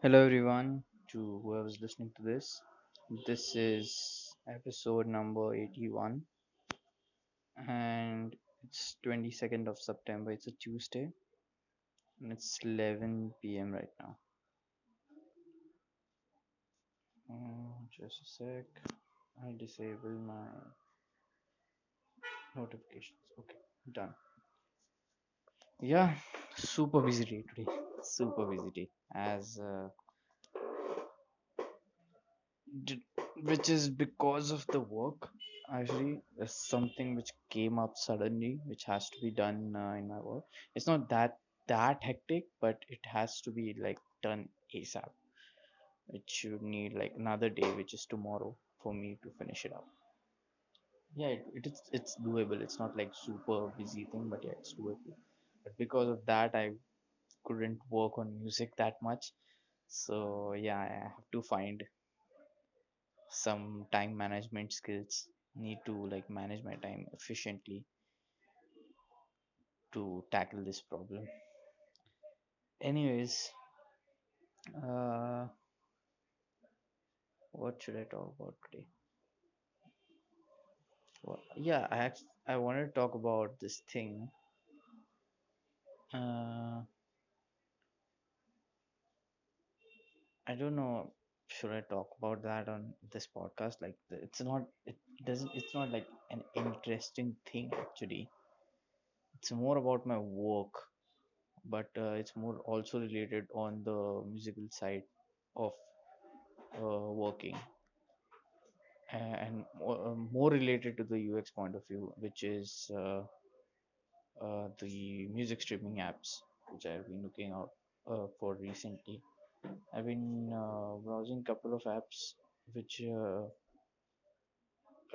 Hello, everyone, to whoever's listening to this. This is episode number 81, and it's 22nd of September. It's a Tuesday, and it's 11 p.m. right now. Uh, just a sec. I'll disable my notifications. Okay, done. Yeah, super busy day today. Super busy. As uh, which is because of the work actually there's something which came up suddenly which has to be done uh, in my work. It's not that that hectic but it has to be like done asap it should need like another day which is tomorrow for me to finish it up. Yeah it, it is it's doable. It's not like super busy thing but yeah it's doable. But because of that i couldn't work on music that much. So yeah i have to find some time management skills. Need to like manage my time efficiently to tackle this problem. Anyways uh what should i talk about today? Well, yeah i i wanted to talk about this thing. Uh i don't know should i talk about that on this podcast? Like it's not it doesn't it's not like an interesting thing actually. It's more about my work but uh, it's more also related on the musical side of uh, working. And more, uh, more related to the UX point of view, which is uh, uh, the music streaming apps, which I've been looking out uh, for recently. I've been uh, browsing a couple of apps which, uh,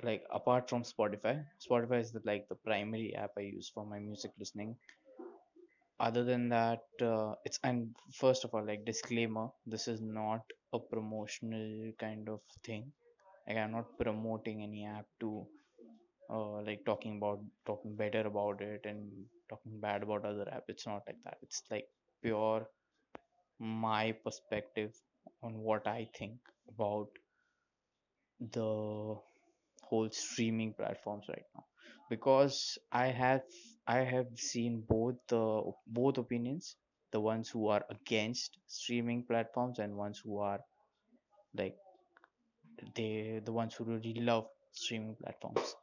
like, apart from Spotify, Spotify is the, like the primary app I use for my music listening. Other than that, uh, it's and first of all, like disclaimer, this is not a promotional kind of thing. Like, I'm not promoting any app to uh, like talking about talking better about it and talking bad about other app it's not like that it's like pure my perspective on what i think about the whole streaming platforms right now because i have i have seen both the both opinions the ones who are against streaming platforms and ones who are like they the ones who really love streaming platforms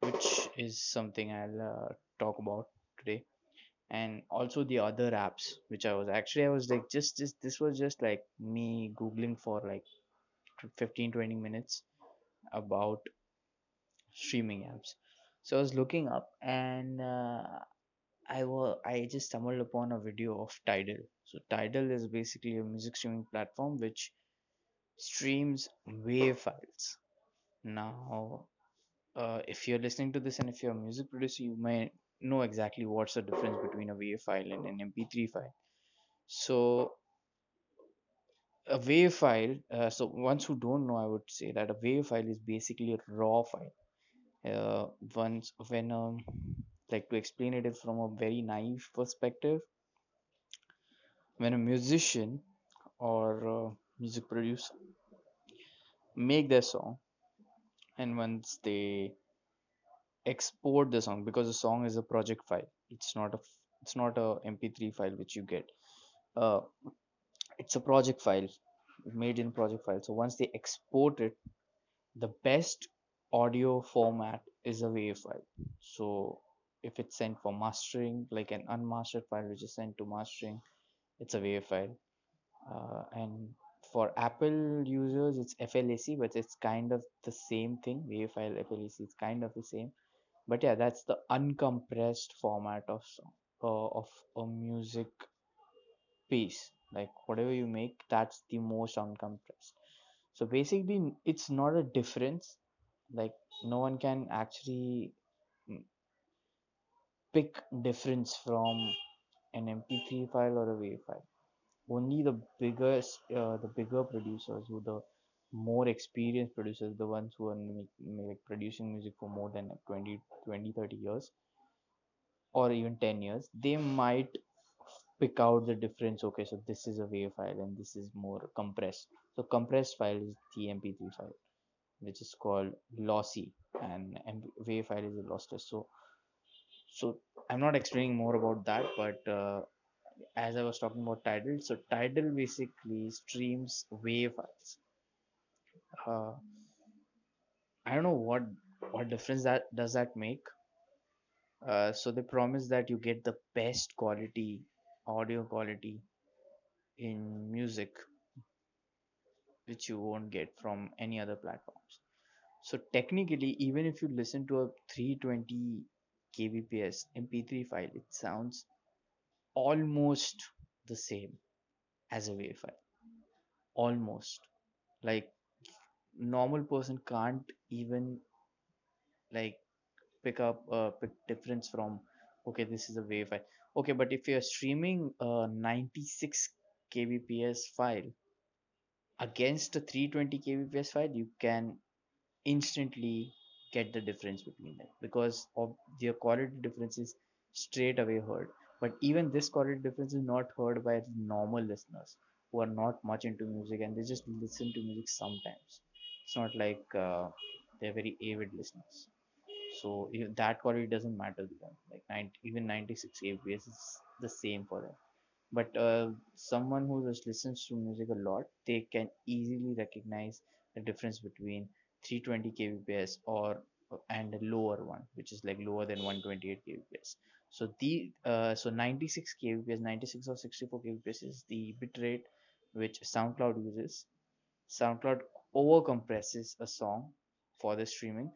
which is something I'll uh, talk about today. And also the other apps, which I was actually, I was like, just, just this was just like me Googling for like 15 20 minutes about streaming apps. So I was looking up and uh, I was, I just stumbled upon a video of Tidal. So Tidal is basically a music streaming platform which streams WAV files. Now, uh, if you're listening to this and if you're a music producer, you may know exactly what's the difference between a WAV file and an MP3 file. So a WAV file, uh, so ones who don't know, I would say that a WAV file is basically a raw file. Uh, once when um, like to explain it from a very naive perspective, when a musician or a music producer make their song, and once they export the song because the song is a project file, it's not a it's not a mp3 file which you get. Uh, it's a project file made in project file. So once they export it the best audio format is a WAV file. So if it's sent for mastering like an unmastered file which is sent to mastering it's a WAV file. Uh, and for apple users it's FLAC but it's kind of the same thing. WAV file FLAC is kind of the same but yeah that's the uncompressed format of uh, of a music piece. Like whatever you make that's the most uncompressed. So basically it's not a difference. Like no one can actually mm, pick difference from an mp3 file or a wav file. Only the biggest uh, the bigger producers who the more experienced producers the ones who are producing music for more than like 20 20 30 years or even 10 years they might pick out the difference okay so this is a WAV file and this is more compressed. So compressed file is the mp3 file which is called lossy and WAV file is a lossless so so i'm not explaining more about that but uh, as i was talking about tidal so tidal basically streams WAV files uh, i don't know what what difference that does that make. Uh, so they promise that you get the best quality audio quality in music which you won't get from any other platforms. So technically even if you listen to a 320 kbps mp3 file it sounds almost the same as a wave file almost. Like normal person can't even like pick up a pick difference from okay this is a wave file. Okay but if you're streaming a 96 kbps file against a 320 kbps file you can instantly get the difference between them because of their quality difference is straight away heard. But even this quality difference is not heard by normal listeners who are not much into music and they just listen to music sometimes it's not like uh, they're very avid listeners. So that quality doesn't matter to them. Like 90, even 96 fps is the same for them. But uh, someone who just listens to music a lot they can easily recognize the difference between 320 kbps or uh, and a lower one which is like lower than 128 kbps so the uh, so 96 kbps 96 or 64 kbps is the bit rate which soundcloud uses. Soundcloud over compresses a song for the streaming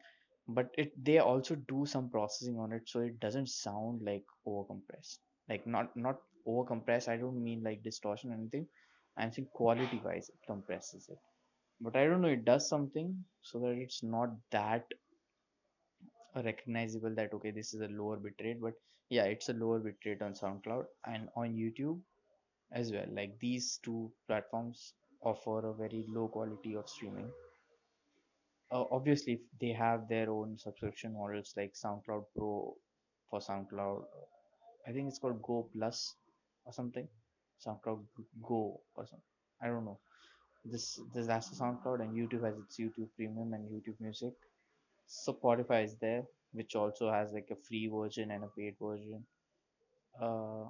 but it they also do some processing on it so it doesn't sound like over compressed like not not over compressed i don't mean like distortion or anything. I'm saying quality wise it compresses it. But i don't know it does something so that it's not that recognizable that okay this is a lower bitrate but yeah it's a lower bitrate on soundcloud and on youtube as well. Like these two platforms offer a very low quality of streaming. Uh, obviously they have their own subscription models like soundcloud pro for soundcloud i think it's called go plus or something. Soundcloud go or something i don't know. This this that's the soundcloud and youtube has its youtube premium and youtube music. So spotify is there which also has like a free version and a paid version. Uh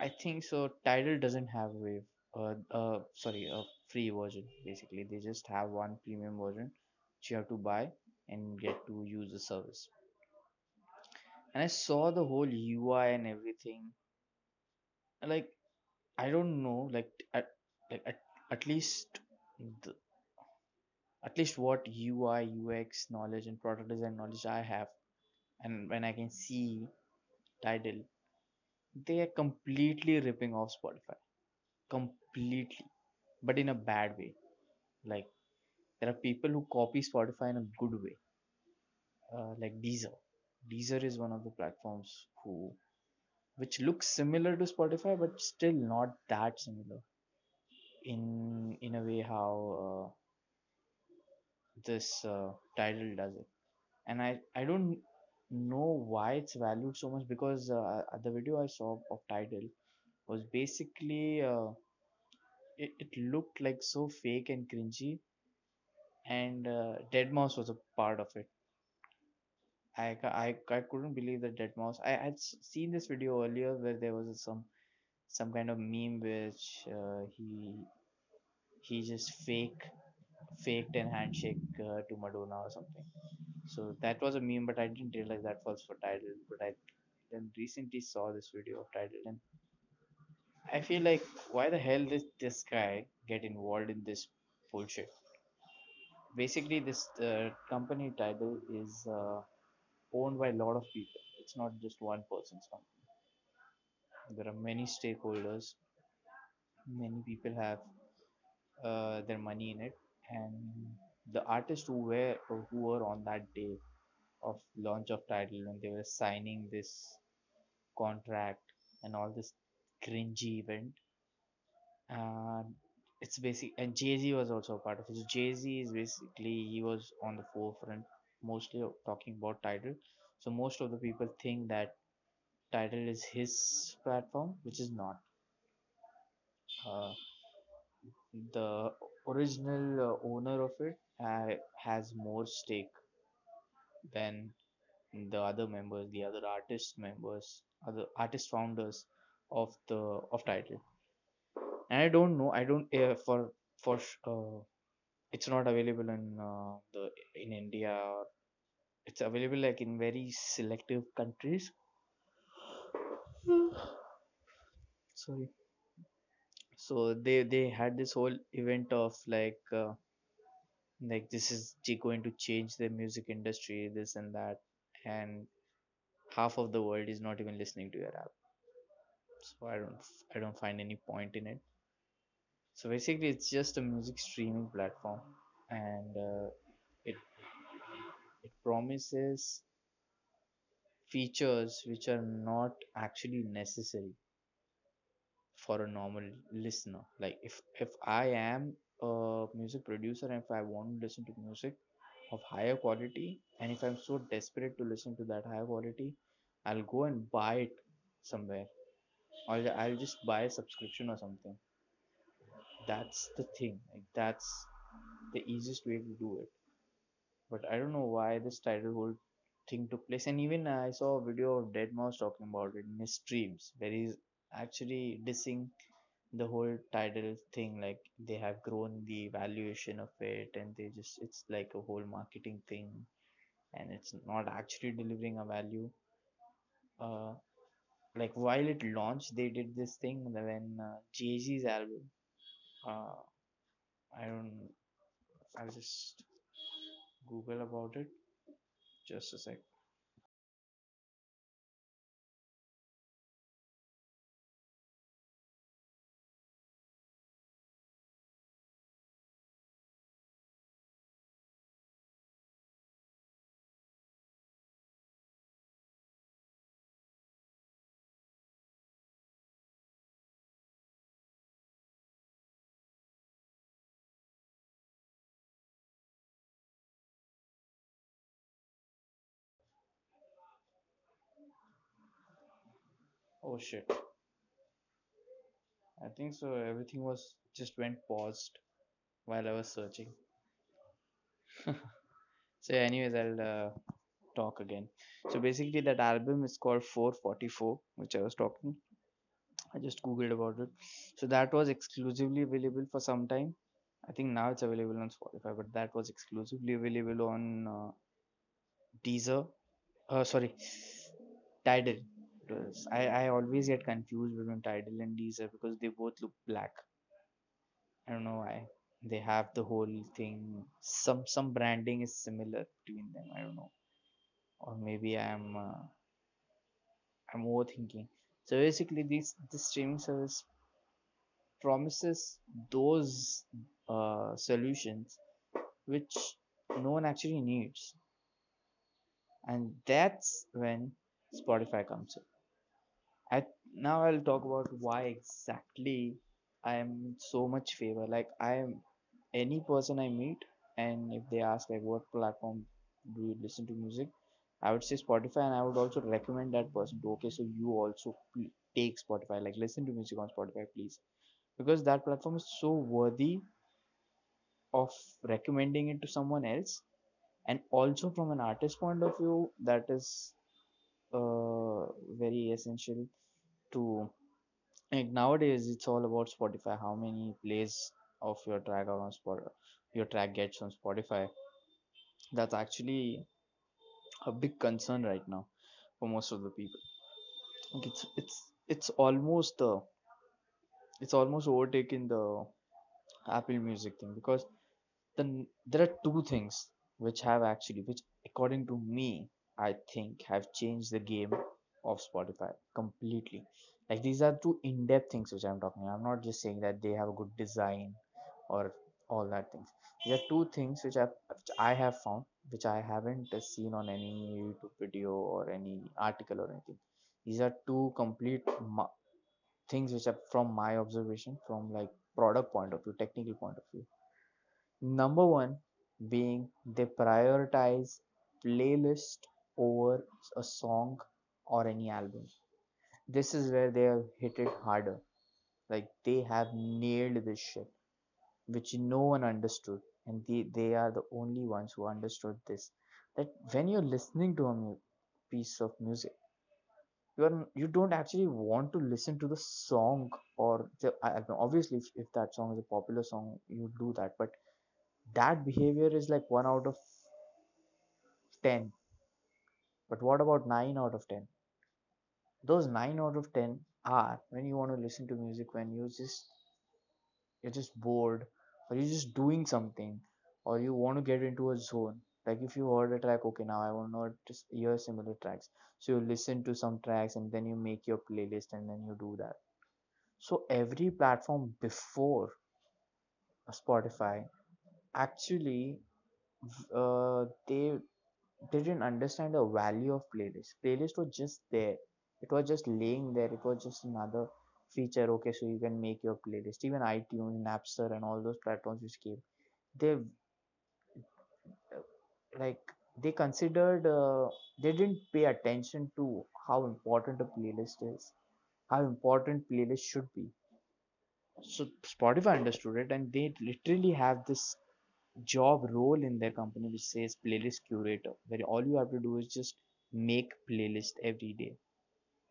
i think so tidal doesn't have wave uh, uh sorry a free version. Basically they just have one premium version which you have to buy and get to use the service. And i saw the whole ui and everything. Like i don't know like at like at, at least the, at least what ui ux knowledge and product design knowledge i have and when i can see tidal they are completely ripping off spotify. Completely but in a bad way. Like there are people who copy spotify in a good way. Uh, like deezer. Deezer is one of the platforms who which looks similar to spotify but still not that similar in in a way how uh, this uh, Tidal does it. And I I don't know why it's valued so much because uh, the video I saw of Tidal was basically uh, it, it looked like so fake and cringy and uh, Deadmau5 was a part of it. I, I, I couldn't believe that Deadmau5. I had seen this video earlier where there was some some kind of meme which uh, he he just fake faked an handshake uh, to Madonna or something. So that was a meme, but I didn't realize that was for Tidal. But I then recently saw this video of Tidal, and I feel like why the hell did this guy get involved in this bullshit? Basically, this uh, company Tidal is uh, owned by a lot of people. It's not just one person's company. There are many stakeholders. Many people have uh, their money in it, and the artists who were who were on that day of launch of Tidal when they were signing this contract and all this cringy event. Uh, it's basic, and Jay Z was also a part of it. So Jay Z is basically he was on the forefront, mostly talking about Tidal. So most of the people think that Tidal is his platform, which is not. uh, the original uh, owner of it uh, has more stake than the other members, the other artist members, other artist founders of the of Tidal. And I don't know. I don't uh, for for uh, it's not available in uh, the in India. It's available like in very selective countries. Sorry. So they they had this whole event of like uh, like this is going to change the music industry, this and that, and half of the world is not even listening to your app. So I don't I don't find any point in it. So basically, it's just a music streaming platform, and uh, it it promises features which are not actually necessary for a normal listener. Like if if I am a music producer and if I want to listen to music of higher quality, and if I'm so desperate to listen to that higher quality, I'll go and buy it somewhere, or I'll just buy a subscription or something. That's the thing. Like that's the easiest way to do it. But I don't know why this Tidal whole thing took place. And even I saw a video of Deadmau5 talking about it in his streams, where he's actually dissing the whole Tidal thing. Like they have grown the valuation of it, and they just it's like a whole marketing thing, and it's not actually delivering a value. Uh, like while it launched, they did this thing when uh, Jay Z's album. Uh, I don't. I'll just Google about it. Just a sec. Oh shit. I think so. Everything was just went paused while I was searching. So, anyways, I'll uh, talk again. So, basically, that album is called 444, which I was talking. I just googled about it. So, that was exclusively available for some time. I think now it's available on Spotify, but that was exclusively available on uh, Deezer. Uh, sorry, Tidal. Was, I, I always get confused between Tidal and Deezer because they both look black. I don't know why. They have the whole thing. Some some branding is similar between them. I don't know, or maybe I'm uh, I'm overthinking. So basically, this this streaming service promises those uh, solutions which no one actually needs, and that's when Spotify comes in. Now I'll talk about why exactly I am so much favor. Like I am any person I meet, and if they ask like what platform do you listen to music, I would say Spotify, and I would also recommend that person. To okay, so you also take Spotify, like listen to music on Spotify, please, because that platform is so worthy of recommending it to someone else, and also from an artist point of view, that is uh, very essential to nowadays it's all about spotify. How many plays of your track are on spot your track gets on spotify? That's actually a big concern right now for most of the people. Like it's it's it's almost uh, it's almost overtaken the apple music thing because then there are two things which have actually which according to me i think have changed the game of spotify completely. Like these are two in-depth things which i'm talking i'm not just saying that they have a good design or all that things. These are two things which i which i have found which i haven't seen on any youtube video or any article or anything. These are two complete ma- things which are from my observation from like product point of view technical point of view. Number one being they prioritize playlist over a song or any album. This is where they have hit it harder. like they have nailed this shit which no one understood. And they, they are the only ones who understood this. That when you're listening to a mu- piece of music you are you don't actually want to listen to the song or the, obviously if, if that song is a popular song you do that. But that behavior is like 1 out of 10 but what about 9 out of 10 those 9 out of 10 are when you want to listen to music when you just you're just bored or you're just doing something or you want to get into a zone. Like if you heard a track okay now i want to just hear similar tracks. So you listen to some tracks and then you make your playlist and then you do that. So every platform before spotify actually uh, they they didn't understand the value of playlist. Playlist was just there it was just laying there. It was just another feature. Okay so you can make your playlist. Even itunes napster and all those platforms which came they like they considered uh, they didn't pay attention to how important a playlist is how important playlist should be. So spotify understood it and they literally have this job role in their company which says playlist curator where all you have to do is just make playlist every day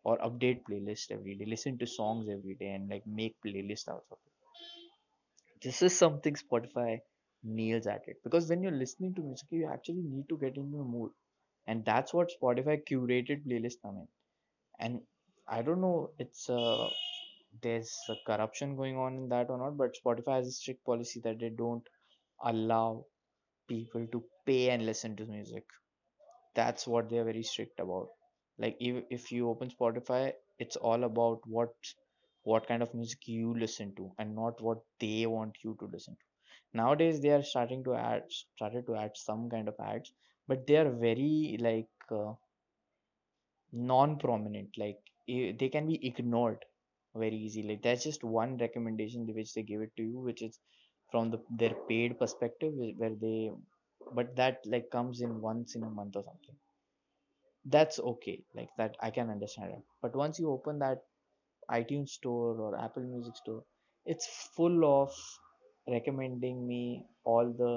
or update playlist every day listen to songs every day and like make playlist out of it. This is something spotify nails at it because when you're listening to music you actually need to get into a mood. And that's what spotify curated playlist come in. And i don't know it's uh there's a corruption going on in that or not but spotify has a strict policy that they don't allow people to pay and listen to music. That's what they're very strict about like if, if you open spotify it's all about what what kind of music you listen to and not what they want you to listen to. Nowadays they are starting to add started to add some kind of ads but they are very like uh, non-prominent. Like they can be ignored very easily that's just one recommendation which they give it to you which is from the their paid perspective where they but that like comes in once in a month or something that's okay like that i can understand it. But once you open that itunes store or apple music store it's full of recommending me all the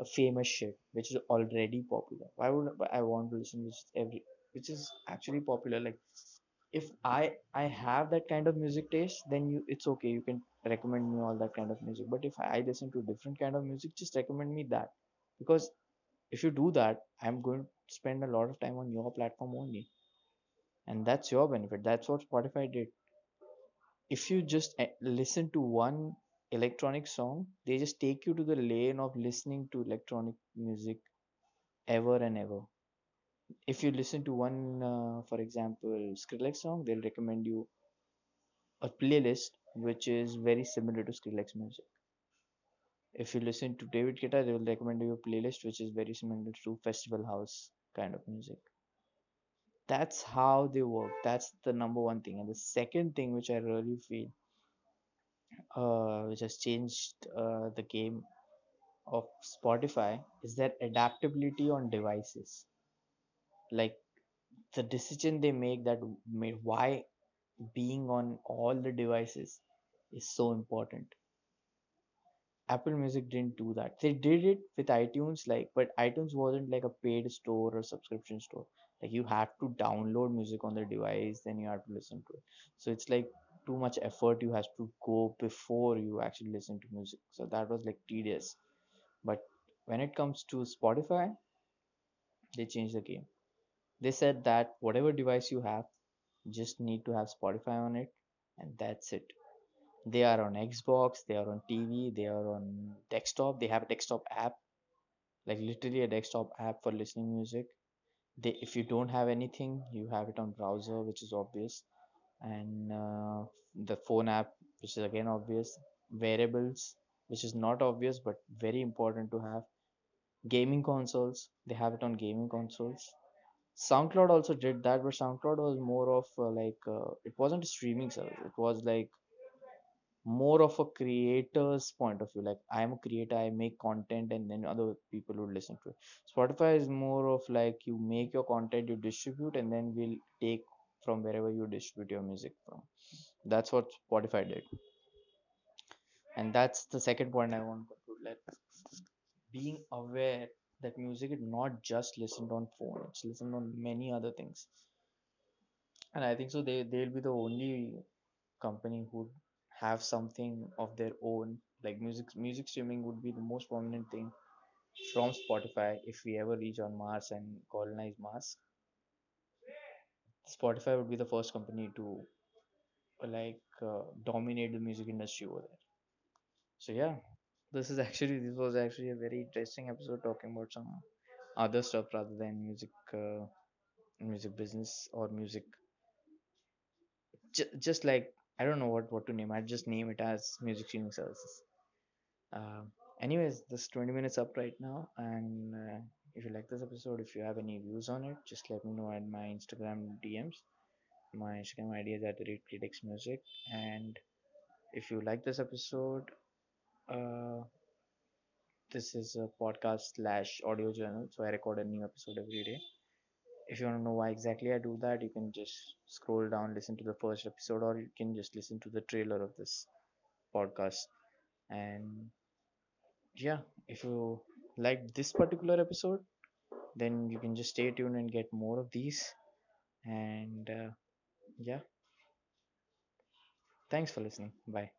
uh, famous shit which is already popular. Why would i want to listen to every which is actually popular like if i i have that kind of music taste then you it's okay you can recommend me all that kind of music. But if i listen to different kind of music just recommend me that. Because if you do that i'm going spend a lot of time on your platform only. And that's your benefit. That's what spotify did. If you just eh, listen to one electronic song they just take you to the lane of listening to electronic music ever and ever. If you listen to one uh, for example skrillex song they'll recommend you a playlist which is very similar to skrillex music. If you listen to david guetta they will recommend you a playlist which is very similar to festival house kind of music. That's how they work. That's the number one thing. And the second thing which i really feel uh, which has changed uh, the game of spotify is their adaptability on devices. Like the decision they make that made why being on all the devices is so important apple music didn't do that. They did it with itunes like but itunes wasn't like a paid store or subscription store. Like you have to download music on the device then you have to listen to it. So it's like too much effort you have to go before you actually listen to music. So that was like tedious. But when it comes to spotify they changed the game. They said that whatever device you have just need to have spotify on it and that's it they are on xbox they are on tv they are on desktop they have a desktop app like literally a desktop app for listening music. They if you don't have anything you have it on browser which is obvious. And uh, the phone app which is again obvious. Variables which is not obvious but very important to have. Gaming consoles they have it on gaming consoles. Soundcloud also did that but soundcloud was more of uh, like uh, it wasn't a streaming service. It was like more of a creator's point of view like i am a creator i make content and then other people would listen to it spotify is more of like you make your content you distribute and then we'll take from wherever you distribute your music from That's what Spotify did. And that's the second point I want to conclude. Like being aware that music is not just listened on phone, it's listened on many other things. And I think so they they'll be the only company who have something of their own. Like music music streaming would be the most prominent thing from Spotify if we ever reach on Mars and colonize Mars. Spotify would be the first company to like uh, dominate the music industry over there. So yeah, this is actually this was actually a very interesting episode talking about some other stuff rather than music uh, music business or music J- just like I don't know what what to name. I just name it as music streaming services. Um, anyways, this 20 minutes up right now, and uh, if you like this episode, if you have any views on it, just let me know at my Instagram DMs. My Instagram ID is at rate Playdex Music, and if you like this episode, uh, this is a podcast slash audio journal, so I record a new episode every day. If you want to know why exactly I do that, you can just scroll down, listen to the first episode, or you can just listen to the trailer of this podcast. And yeah, if you like this particular episode, then you can just stay tuned and get more of these. And uh, yeah, thanks for listening. Bye.